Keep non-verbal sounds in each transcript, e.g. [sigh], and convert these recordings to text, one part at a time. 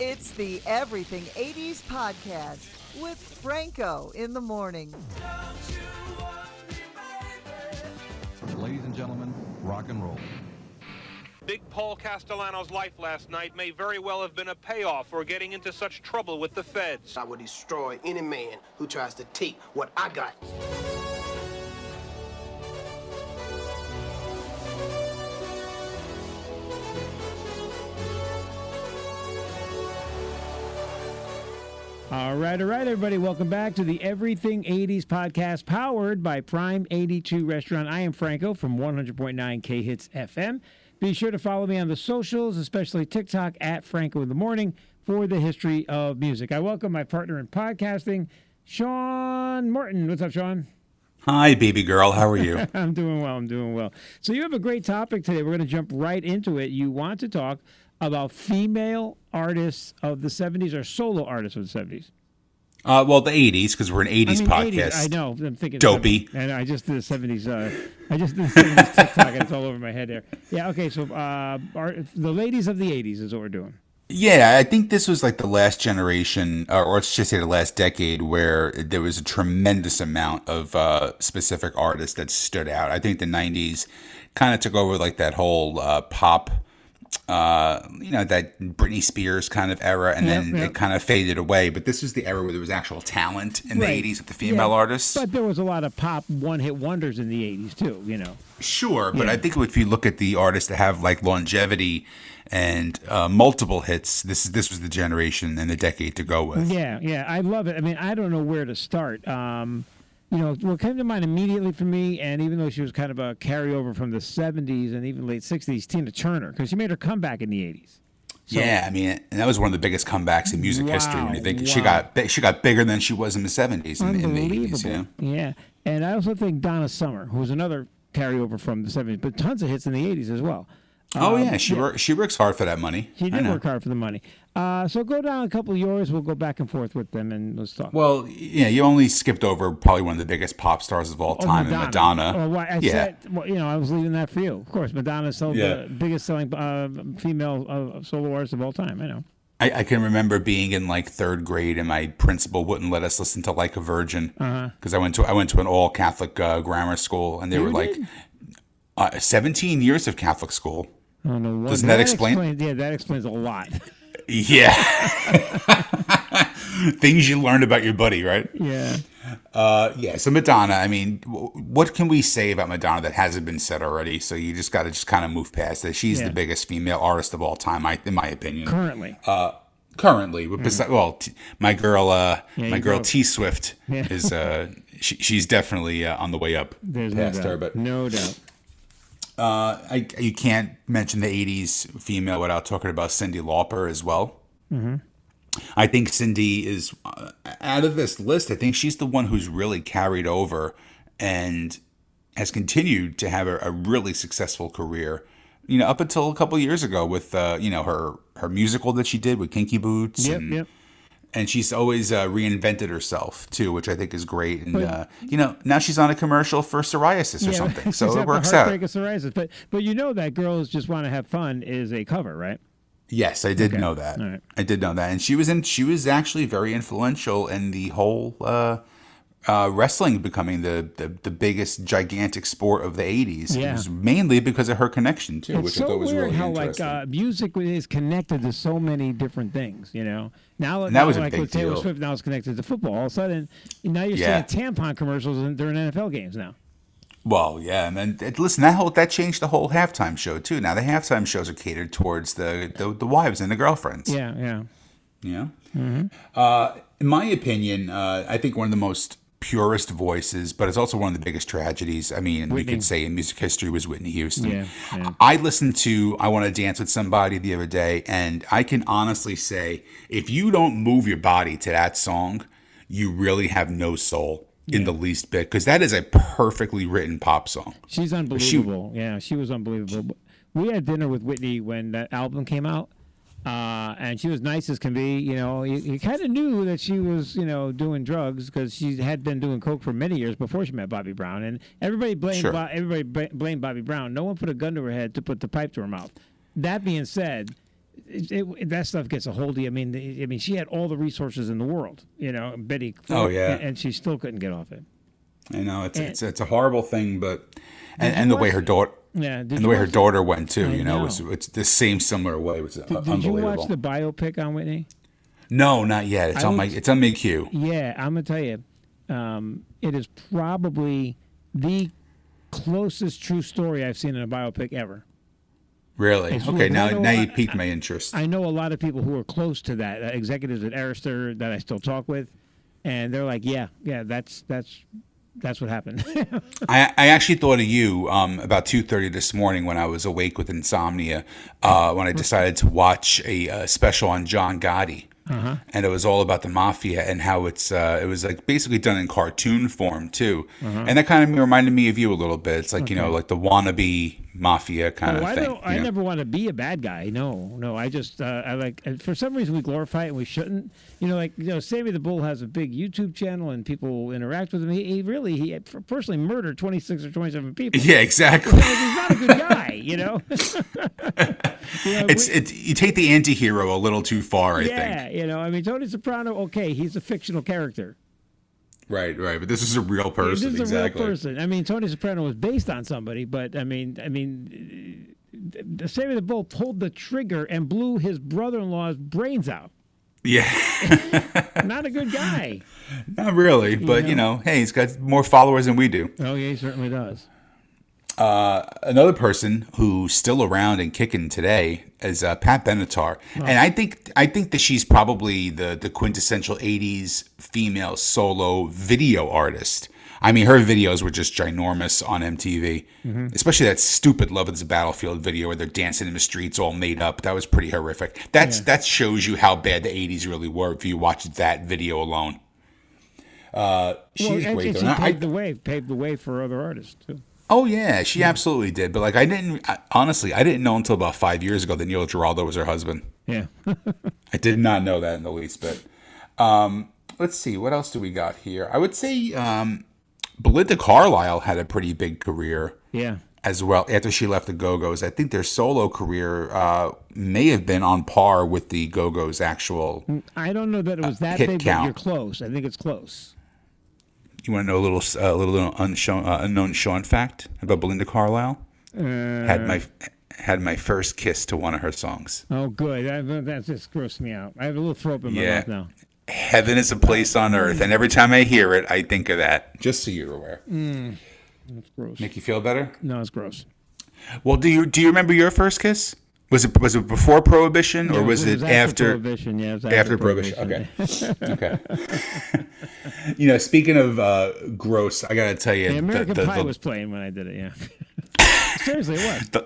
It's the Everything 80s podcast with Franco in the morning. Ladies and gentlemen, rock and roll. Big Paul Castellano's life last night may very well have been a payoff for getting into such trouble with the feds. I will destroy any man who tries to take what I got. All right, all right, everybody. Welcome back to the Everything 80s podcast powered by Prime 82 Restaurant. I am Franco from 100.9 K Hits FM. Be sure to follow me on the socials, especially TikTok at Franco in the Morning for the history of music. I welcome my partner in podcasting, Sean Morton. What's up, Sean? Hi, baby girl. How are you? [laughs] I'm doing well. I'm doing well. So, you have a great topic today. We're going to jump right into it. You want to talk about female artists of the 70s or solo artists of the 70s? Uh, well, the '80s because we're an '80s I mean, podcast. 80s, I know. I'm thinking Dopey. 70s, and I just did the 70s. Uh, I just did the 70s TikTok, and it's all over my head there. Yeah. Okay. So, uh, our, the ladies of the 80s is what we're doing. Yeah, I think this was like the last generation, or, or let's just say the last decade, where there was a tremendous amount of uh, specific artists that stood out. I think the '90s kind of took over like that whole uh, pop. Uh, you know that Britney Spears kind of era, and Yep, then yep. it kind of faded away. But this was the era where there was actual talent in Right. the '80s with the female Yeah, artists. But there was a lot of pop one-hit wonders in the 80s too. You know. Sure, but Yeah. I think if you look at the artists that have like longevity and uh, multiple hits, this is this was the generation and the decade to go with. Yeah, yeah, I love it. I mean, I don't know where to start. Um, you know, what came to mind immediately for me, and even though she was kind of a carryover from the '70s and even late '60s, Tina Turner, because she made her comeback in the '80s. yeah, I mean, and that was one of the biggest comebacks in music history. When you Wow, think she got she got bigger than she was in the seventies and in the eighties. Unbelievable. You know? Yeah, and I also think Donna Summer, who was another carryover from the '70s, but tons of hits in the '80s as well. Oh Um, yeah, she work, she works hard for that money. She did work hard for the money. Uh, so go down a couple of yours. We'll go back and forth with them, and let's talk. Well, yeah, you only skipped over probably one of the biggest pop stars of all Oh, time, and Madonna. Oh, why, I yeah, said, well, you know, I was leaving that for you. Of course, Madonna sold Yeah. the biggest selling uh, female uh, solo artist of all time. I know. I, I can remember being in like third grade, and my principal wouldn't let us listen to "Like a Virgin" because I went to I went to an all Catholic uh, grammar school, and they were Uh-huh. Like uh, seventeen years of Catholic school. I don't know what- Doesn't that explain- explains- yeah, that explains a lot. [laughs] Yeah, [laughs] things you learned about your buddy, right? yeah. Uh, yeah. So Madonna, I mean, w- what can we say about Madonna that hasn't been said already? So you just got to just kind of move past that. She's Yeah. the biggest female artist of all time, I, in my opinion. Currently. Uh, currently, with besi- well, t- my girl, uh, Yeah, my girl go. T Swift Yeah. is uh, she, she's definitely uh, on the way up There's no past doubt. her. But no doubt. Uh, I, you can't mention the '80s female without talking about Cyndi Lauper as well. Mm-hmm. I think Cyndi is uh, out of this list. I think she's the one who's really carried over and has continued to have a, a really successful career. You know, up until a couple years ago with uh, you know her her musical that she did with Kinky Boots. Yep, and, yep. And she's always uh, reinvented herself too, which I think is great. And But- uh, you know, now she's on a commercial for psoriasis or something, [laughs] so it works out. Of psoriasis. But but you know that girls just want to have fun is a cover, right? Yes, I did know that. Right. I did know that, and she was in. She was actually very influential in the whole uh, uh, wrestling becoming the, the the biggest gigantic sport of the '80s. Yeah. It was mainly because of her connection too, It's which I so thought was weird really how like uh, music is connected to so many different things. You know, now that now, was like with Taylor deal. Swift, now it's connected to football. All of a sudden, now you're Yeah. seeing tampon commercials during NFL games now. well, yeah, and listen, that whole that changed the whole halftime show too. Now the halftime shows are catered towards the the, the wives and the girlfriends. Yeah, yeah. Yeah. Uh, in my opinion, uh, I think one of the most purest voices, but it's also one of the biggest tragedies. I mean, we could say in music history was Whitney Houston. Yeah, yeah. I listened to I Want to Dance with Somebody the other day, and I can honestly say if you don't move your body to that song, you really have no soul in the least bit because that is a perfectly written pop song. She's unbelievable. yeah, she was unbelievable. We had dinner with Whitney when that album came out, uh, and she was nice as can be. You know, you, you kind of knew that she was, you know, doing drugs because she had been doing coke for many years before she met Bobby Brown, and everybody blamed Sure. Bo- everybody ba- blamed Bobby Brown. No one put a gun to her head to put the pipe to her mouth. That being said. it, it, that stuff gets a hold of you. I mean, I mean, she had all the resources in the world, you know, Betty. Oh, yeah. and, and she still couldn't get off it. I know it's And- it's it's a horrible thing, but and, and the way her daughter Yeah, and the way her daughter went too. I You know, know. it's it's the same similar way. It was Did, did you watch the biopic on Whitney? no, not yet. It's I on my it's on my queue. Yeah, I'm gonna tell you, um, it is probably the closest true story I've seen in a biopic ever. Really? It's Okay, now I now you piqued my interest. I know a lot of people who are close to that, uh, executives at Arista that I still talk with, and they're like, "Yeah, yeah, that's that's that's what happened." [laughs] I, I actually thought of you um, about two thirty this morning when I was awake with insomnia. Uh, when I decided to watch a, uh special on John Gotti, and it was all about the mafia and how it's uh, it was like basically done in cartoon form too, and that kind of reminded me of you a little bit. It's like you know like the wannabe mafia kind Oh, of I thing. I know? never want to be a bad guy. No, no. I just uh, I like for some reason we glorify it and we shouldn't. You know, like you know, Sammy the Bull has a big YouTube channel and people interact with him. He, he really he personally murdered twenty six or twenty seven people. Yeah, exactly. He's not a good guy, you know. [laughs] [laughs] You know, It's we- it. You take the anti-hero a little too far, I think. yeah, think. you know. I mean, Tony Soprano. Okay, he's a fictional character. Right, right. But this is a real person. this is exactly. a real person. I mean, Tony Soprano was based on somebody, but I mean, I mean, uh, Sammy the Bull pulled the trigger and blew his brother-in-law's brains out. Yeah. [laughs] [laughs] Not a good guy. Not really, but you know, hey, he's got more followers than we do. Oh, yeah, he certainly does. Another person who's still around and kicking today is uh, Pat Benatar, and I think I think that she's probably the the quintessential '80s female solo video artist. I mean, her videos were just ginormous on MTV, especially that stupid "Love Is a Battlefield" video where they're dancing in the streets all made up. That was pretty horrific. That's that shows you how bad the '80s really were if you watch that video alone. Uh, she's well, and, great. and she And I- paved the way, paved the way for other artists too. Oh yeah, she absolutely did. But like, I didn't I, honestly. I didn't know until about five years ago that Neil Giraldo was her husband. Yeah. [laughs] I did not know that in the least But Um, let's see, what else do we got here? I would say um, Belinda Carlisle had a pretty big career yeah. as well after she left the Go Go's. I think their solo career uh, may have been on par with the Go Go's actual. I don't know that it was that hit big, count. but you're close. I think it's close. You want to know a little, a little unshown, uh, unknown Sean fact about Belinda Carlisle? had my had my first kiss to one of her songs. Oh, good. That, that just grossed me out. I have a little throw up in my Yeah. mouth now. Heaven is a place on earth, and every time I hear it, I think of that. Just so you're aware. That's gross. Make you feel better? No, it's gross. Well, do you do you remember your first kiss? Was it was it before Prohibition or Yeah, was it after? Prohibition? Yeah, it was after Prohibition? Okay, okay. [laughs] you know, speaking of uh, gross, I gotta tell you, The American the, the, Pie the- was playing when I did it. Yeah. [laughs] Seriously, it was.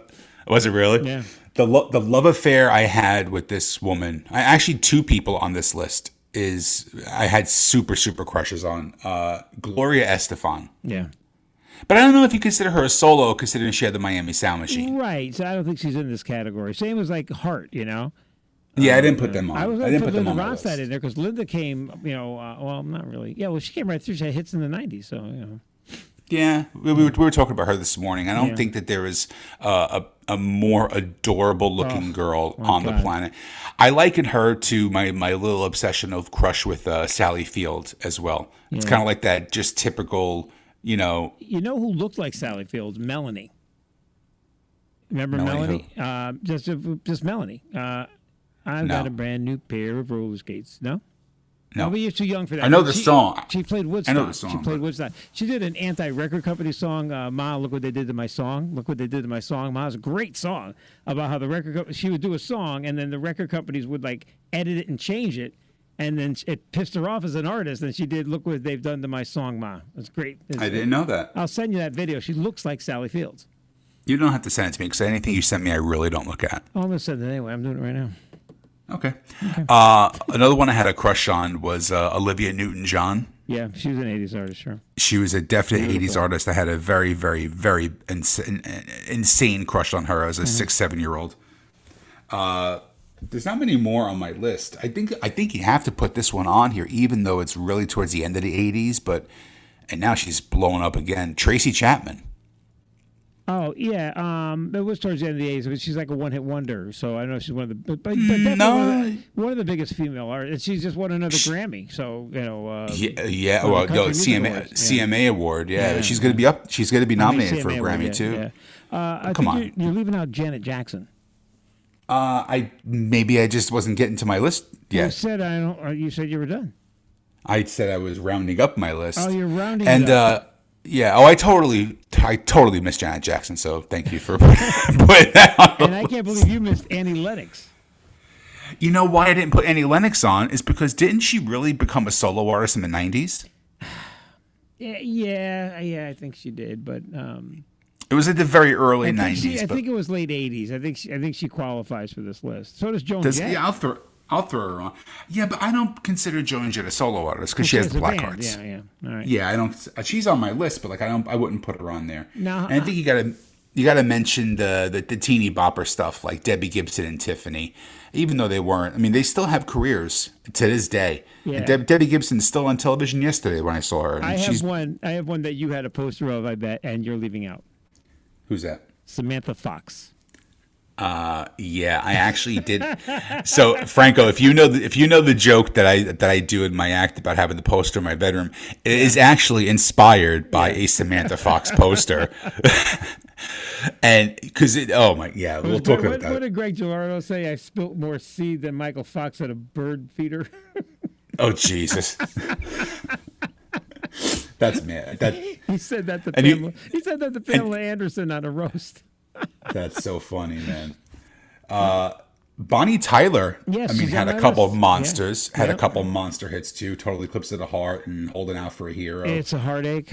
was it really? Yeah. The lo- the love affair I had with this woman, I actually two people on this list is I had super super crushes on uh, Gloria Estefan, Yeah. But I don't know if you consider her a solo, considering she had the Miami Sound Machine. Right. So I don't think she's in this category. Same as like Heart, you know. Yeah, I didn't put them on. I was I didn't put put Linda on Ronstadt list. in there because Linda came, you know, uh, well, not really. Yeah, well, she came right through. She had hits in the 90s. So, you know. Yeah, we, we, were, we were talking about her this morning. I don't Yeah. think that there is uh, a, a more adorable looking girl on the planet. I liken her to my, my little obsession of crush with uh, Sally Field as well. It's kind of like that just typical, you know, You know who looked like Sally Fields? Melanie. Remember Melanie Melanie? Uh, just, just Melanie. Uh, I've No. got a brand new pair of roller skates. No? no. But you're too young for that. I know the She- song. She played Woodstock. the she played Woodstock. She did an anti-record company song. Uh, Ma, look what they did to my song. Look what they did to my song. Ma, it's a great song about how the record. Co- she would do a song, and then the record companies would like edit it and change it, and then it pissed her off as an artist. And she did, look what they've done to my song, Ma. It's great. It's- I didn't know that. I'll send you that video. She looks like Sally Fields. You don't have to send it to me because anything you send me, I really don't look at. Oh, I'm gonna send it anyway. I'm doing it right now. Okay. Uh, another one I had a crush on was uh, Olivia Newton John. Yeah, she was an '80s artist, sure. She was a definite 80s artist. I had a very, very, very ins- insane crush on her as a six, seven year old. Uh, there's not many more on my list. I think I think you have to put this one on here, even though it's really towards the end of the 80s. But and now she's blowing up again. Tracy Chapman. Oh yeah, um, it was towards the end of the '80s, but she's like a one-hit wonder. So I know she's one of the, but, but, no. one, of the, one of the biggest female artists. She's just won another Grammy. So you know, uh, Yeah, yeah. Well, no, Country Music CMA yeah. CMA award. Yeah, Yeah. she's gonna be up. She's gonna be I mean, nominated for a Grammy award, too. Uh, Come on. You're, you're leaving out Janet Jackson. Uh, I maybe I just wasn't getting to my list You yet. said I don't. uh, You said you were done. I said I was rounding up my list. Oh, you're rounding and it up. uh, yeah. Oh, I totally, I totally missed Janet Jackson. So thank you for [laughs] putting that on. and I can't believe you missed Annie Lennox. You know why I didn't put Annie Lennox on is because didn't she really become a solo artist in the '90s? Yeah, [sighs] yeah, yeah. I think she did, but um, It was at the very early I '90s. she, I think it was late '80s. I think she, I think she qualifies for this list. So does Joan does, Jett. yeah, I'll throw, I'll throw her on. Yeah, but I don't consider Joan Jett a solo artist because she has has the Black band. Hearts. Yeah, yeah. All right. Yeah, I don't. Uh, she's on my list, but like I don't. I wouldn't put her on there. No, and I think uh, you gotta you gotta mention the, the the teeny bopper stuff like Debbie Gibson and Tiffany, even though they weren't. I mean, they still have careers to this day. Yeah. And Deb, Debbie Gibson's still on television yesterday when I saw her. I have one. I have one that you had a poster of. I bet, and you're leaving out who's that? Samantha Fox. Uh, yeah, I actually did. [laughs] So, Franco, if you know the, if you know the joke that I that I do in my act about having the poster in my bedroom, it is actually inspired by a Samantha Fox poster. [laughs] and because it, oh my, yeah, we'll what, talk what, about that. what did Greg Giraldo say? I spilt more seed than Michael Fox at a bird feeder. Oh Jesus, [laughs] that's man. That [laughs] he said that to And you- he said that to Pamela Anderson on a roast. [laughs] that's so funny, man. Uh, Bonnie Tyler, Yes, I mean, had a couple of monsters. Yeah. Had a couple monster hits too. Total Eclipse of the Heart and Holding Out for a Hero. It's a heartache.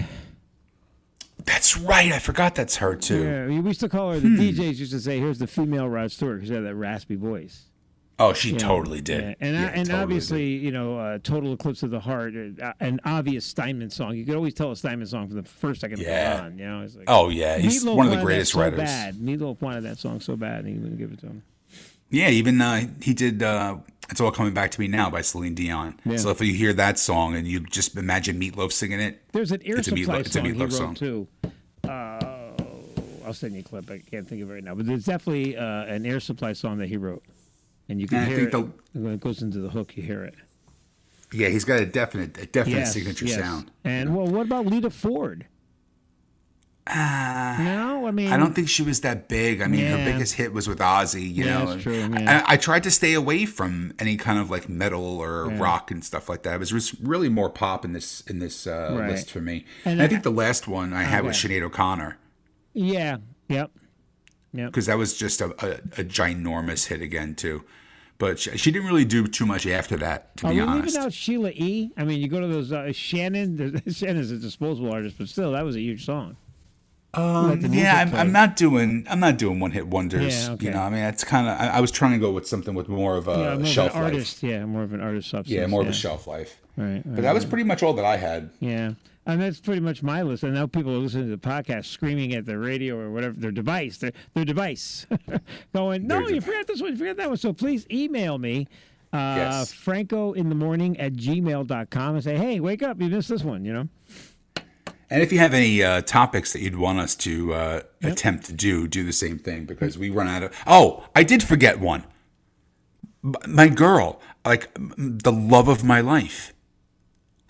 that's right. I forgot that's her too. Yeah, we used to call her. The Hmm. DJs used to say, "Here's the female Rod Stewart," because she had that raspy voice. Oh, she know. totally did. Yeah, and Yeah, and totally obviously, you know, uh, "Total Eclipse of the Heart," uh, an obvious Steinman song. You could always tell a Steinman song from the first second Yeah. on. You know, it's like, Oh yeah, he's Meatloaf one of the wanted greatest so writers. Bad. Meatloaf wanted that song so bad, and he wouldn't give it to him. Yeah, even uh, he did. Uh, it's all coming back to me now by Celine Dion. Yeah. So if you hear that song and you just imagine Meatloaf singing it, There's an Air It's a Supply Meatloaf- it's a Meatloaf song. too. Uh, I'll send you a clip. I can't think of it right now, but there's definitely uh, an Air Supply song that he wrote, and you can And hear it the- when it goes into the hook. You hear it. yeah, he's got a definite, a definite Yes, signature yes. sound. And well, what about Lita Ford? no, I mean, Uh, I don't think she was that big. I mean, Yeah. her biggest hit was with Ozzy. You Yeah, know, true, yeah. I, I tried to stay away from any kind of like metal or rock and stuff like that. It was really more pop in this in this uh, Right. list for me. And And, I I- think the last one I had was Okay. Sinead O'Connor Yeah. Yep. Yep. because that was just a, a, a ginormous hit again too. But she, she didn't really do too much after that, to Are be honest. leaving out Sheila E? I mean, you go to those uh, Shannon. [laughs] Shannon's a disposable artist, but still, that was a huge song. Like the music yeah, I'm. I'm not doing I'm not doing one hit wonders. Yeah, okay. You know, I mean, it's kind of I, I was trying to go with something with more of a Yeah, more shelf of an life. artist. Yeah, more of an artist substance. Yeah, more of a shelf life. Right. But that was pretty much all that I had. Yeah. And that's pretty much my list. And now people are listening to the podcast screaming at their radio or whatever, their device, their, their device, [laughs] going, no, Their you forgot this one, you forgot that one. So please email me, uh, Yes. Franco in the morning at gmail.com and say, hey, wake up, you missed this one, you know? And if you have any uh, topics that you'd want us to uh, attempt to do, do the same thing because we run out of. Oh, I did forget one. My girl, like the love of my life,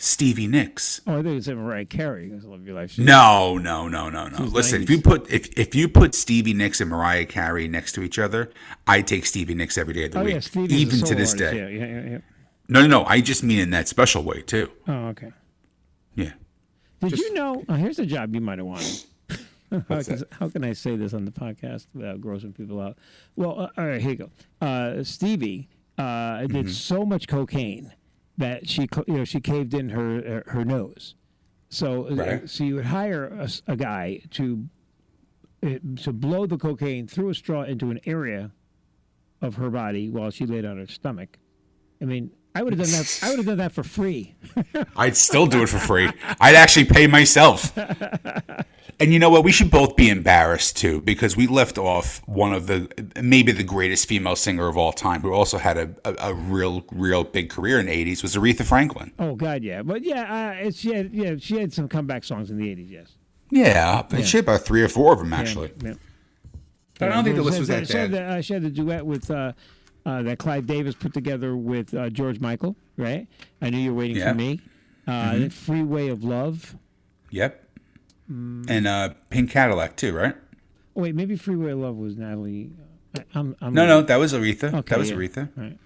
Stevie Nicks. Oh, I think it's Mariah Carey. I love your life. She's- No, no, no, no, no. She's Listen, if you put if if you put Stevie Nicks and Mariah Carey next to each other, I take Stevie Nicks every day of the Oh, week, yeah, Stevie's even to this artist. day. Yeah, yeah, yeah, yeah. No, no, no. I just mean in that special way too. Oh, okay. Yeah. Did Just- you know? Oh, here's a job you might have wanted. [laughs] how, can, how can I say this on the podcast without grossing people out? Well, uh, all right, here you go. Uh, Stevie uh, Mm-hmm. did so much cocaine that she, you know, she caved in her her, her nose. So, uh, Right. so you would hire a guy to uh, to blow the cocaine through a straw into an area of her body while she laid on her stomach. I mean, I would have done that. I would have done that for free. [laughs] I'd still do it for free. I'd actually pay myself. And you know what? We should both be embarrassed too, because we left off one of the maybe the greatest female singer of all time, who also had a, a, a real, real big career in the '80s, was Aretha Franklin. Oh God, yeah, but yeah, uh, it's, she had yeah she had some comeback songs in the eighties. Yes, Yeah, but she had about three or four of them actually. Yeah. But I don't think the She list was that she had bad. the- uh, she had the duet with uh, uh, that Clive Davis put together with uh, George Michael, right? I knew you were waiting for me. Uh, Mm-hmm. Freeway of Love. Yep. Mm. And uh, Pink Cadillac too, right? Oh, wait, maybe Freeway of Love was Natalie. I'm, I'm No, no, that was Aretha. Okay, that was yeah. Aretha. Right.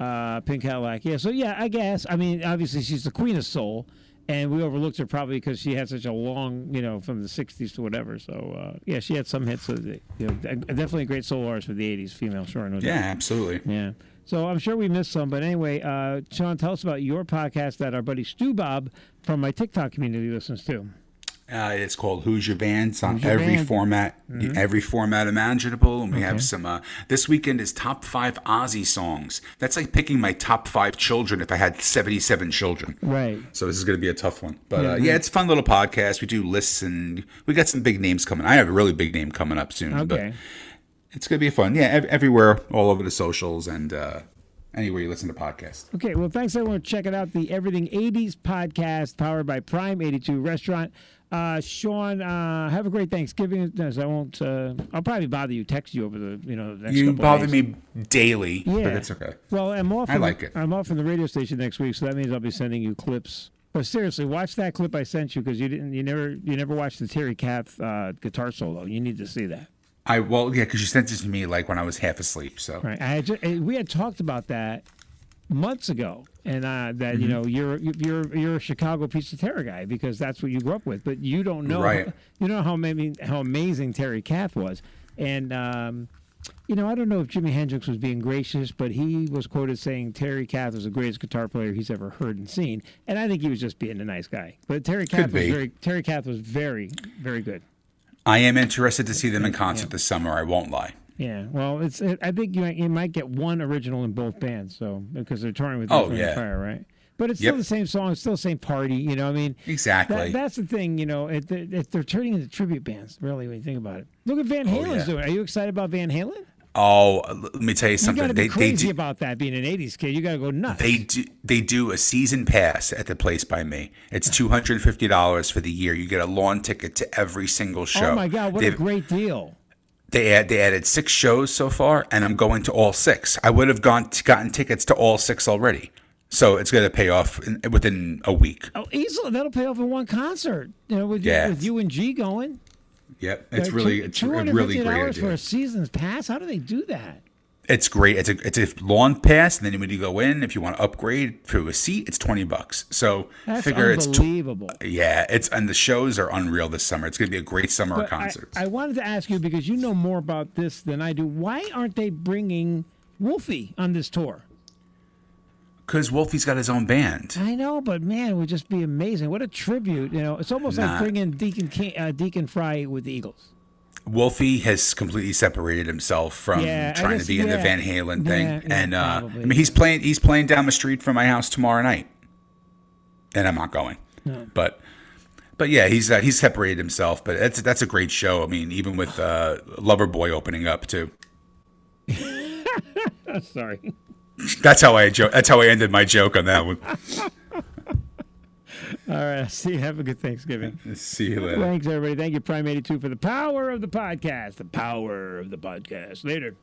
Uh, Pink Cadillac. Yeah. So yeah, I guess. I mean, obviously she's the queen of soul, and we overlooked her probably because she had such a long, you know, from the '60s to whatever. So uh, yeah, she had some hits. Of the, you know, definitely a great soul artist for the '80s, female, sure, no doubt. Yeah, absolutely. Yeah. So I'm sure we missed some, but anyway, uh, Sean, tell us about your podcast that our buddy Stu Bob from my TikTok community listens to. Uh, it's called Who's Your Band. It's on every Band? format, Mm-hmm. every format imaginable. And we have some. Uh, this weekend is top five Aussie songs. That's like picking my top five children if I had seventy-seven children. Right. So this is going to be a tough one. But uh, yeah, it's a fun little podcast. We do lists and we got some big names coming. I have a really big name coming up soon. Okay. But it's going to be fun. Yeah, ev- everywhere, all over the socials and uh, anywhere you listen to podcasts. Okay, well, thanks everyone for checking out the Everything 80s podcast powered by Prime 82 Restaurant. Uh, Sean, uh, have a great Thanksgiving. As I won't, uh, I'll probably bother you, text you over the, you know, the next You bother me daily, Yeah, but it's okay. Well, I'm off. I like it. I'm off from the radio station next week, so that means I'll be sending you clips. But seriously, watch that clip I sent you because you didn't, you never, you never watched the Terry Kath uh, guitar solo. You need to see that. I well, yeah, because you sent it to me like when I was half asleep. So Right. I had ju- eh, we had talked about that months ago, and uh, that Mm-hmm. you know you're you're you're a Chicago Peter Cetera guy because that's what you grew up with, but you don't know Right. you know how maybe how amazing Terry Kath was, and. Um, you know, I don't know if Jimi Hendrix was being gracious, but he was quoted saying Terry Kath was the greatest guitar player he's ever heard and seen, and I think he was just being a nice guy. But Terry Kath was be. very Terry Kath was very very good. I am interested to see them in concert this summer. I won't lie. Yeah, well, it's. It, I think you might, you might get one original in both bands, so because they're touring with Oh, yeah. Fire, right? But it's still Yep. the same song, it's still the same party. You know, what I mean, Exactly. that, that's the thing. You know, it, it, they're turning into tribute bands. Really, when you think about it. Look at Van oh, Halen's Oh, yeah. doing. Are you excited about Van Halen? Oh, let me tell you something. You got something. to They be they crazy do, about that. Being an '80s kid, you got to go nuts. they do they do a season pass at the place by me. It's two hundred and fifty dollars for the year. You get a lawn ticket to every single oh show. oh my God, what They've- a great deal! They add, they added six shows so far, and I'm going to all six. I would have gone gotten tickets to all six already, so it's going to pay off in, within a week. Oh, easily that'll pay off in one concert. You know, with, you- Yeah. with you and G going. Yep, it's really it's a really great $250 idea. for a season's pass. How do they do that? It's great. It's a it's a lawn pass, and then when you go in, if you want to upgrade to a seat, it's twenty bucks. So That's figure it's tw- unbelievable. yeah, it's and the shows are unreal this summer. It's going to be a great summer of But I, concerts. I wanted to ask you because you know more about this than I do. Why aren't they bringing Wolfie on this tour? Because Wolfie's got his own band. I know, but man, it would just be amazing. What a tribute! You know, it's almost like bringing Deacon King, uh, Deacon Frey with the Eagles. Wolfie has completely separated himself from Yeah, trying guess- to be in the. Van Halen thing, Yeah, and uh, probably. I mean he's playing he's playing down the street from my house tomorrow night, and I'm not going. But but yeah, he's uh, he's separated himself. But that's that's a great show. I mean, even with uh, Loverboy opening up too. [laughs] Sorry. That's how I joke. That's how I ended my joke on that one. [laughs] [laughs] All right. See you. Have a good Thanksgiving. [laughs] See you later. Thanks, everybody. Thank you, Prime 82, for the power of the podcast. The power of the podcast. Later.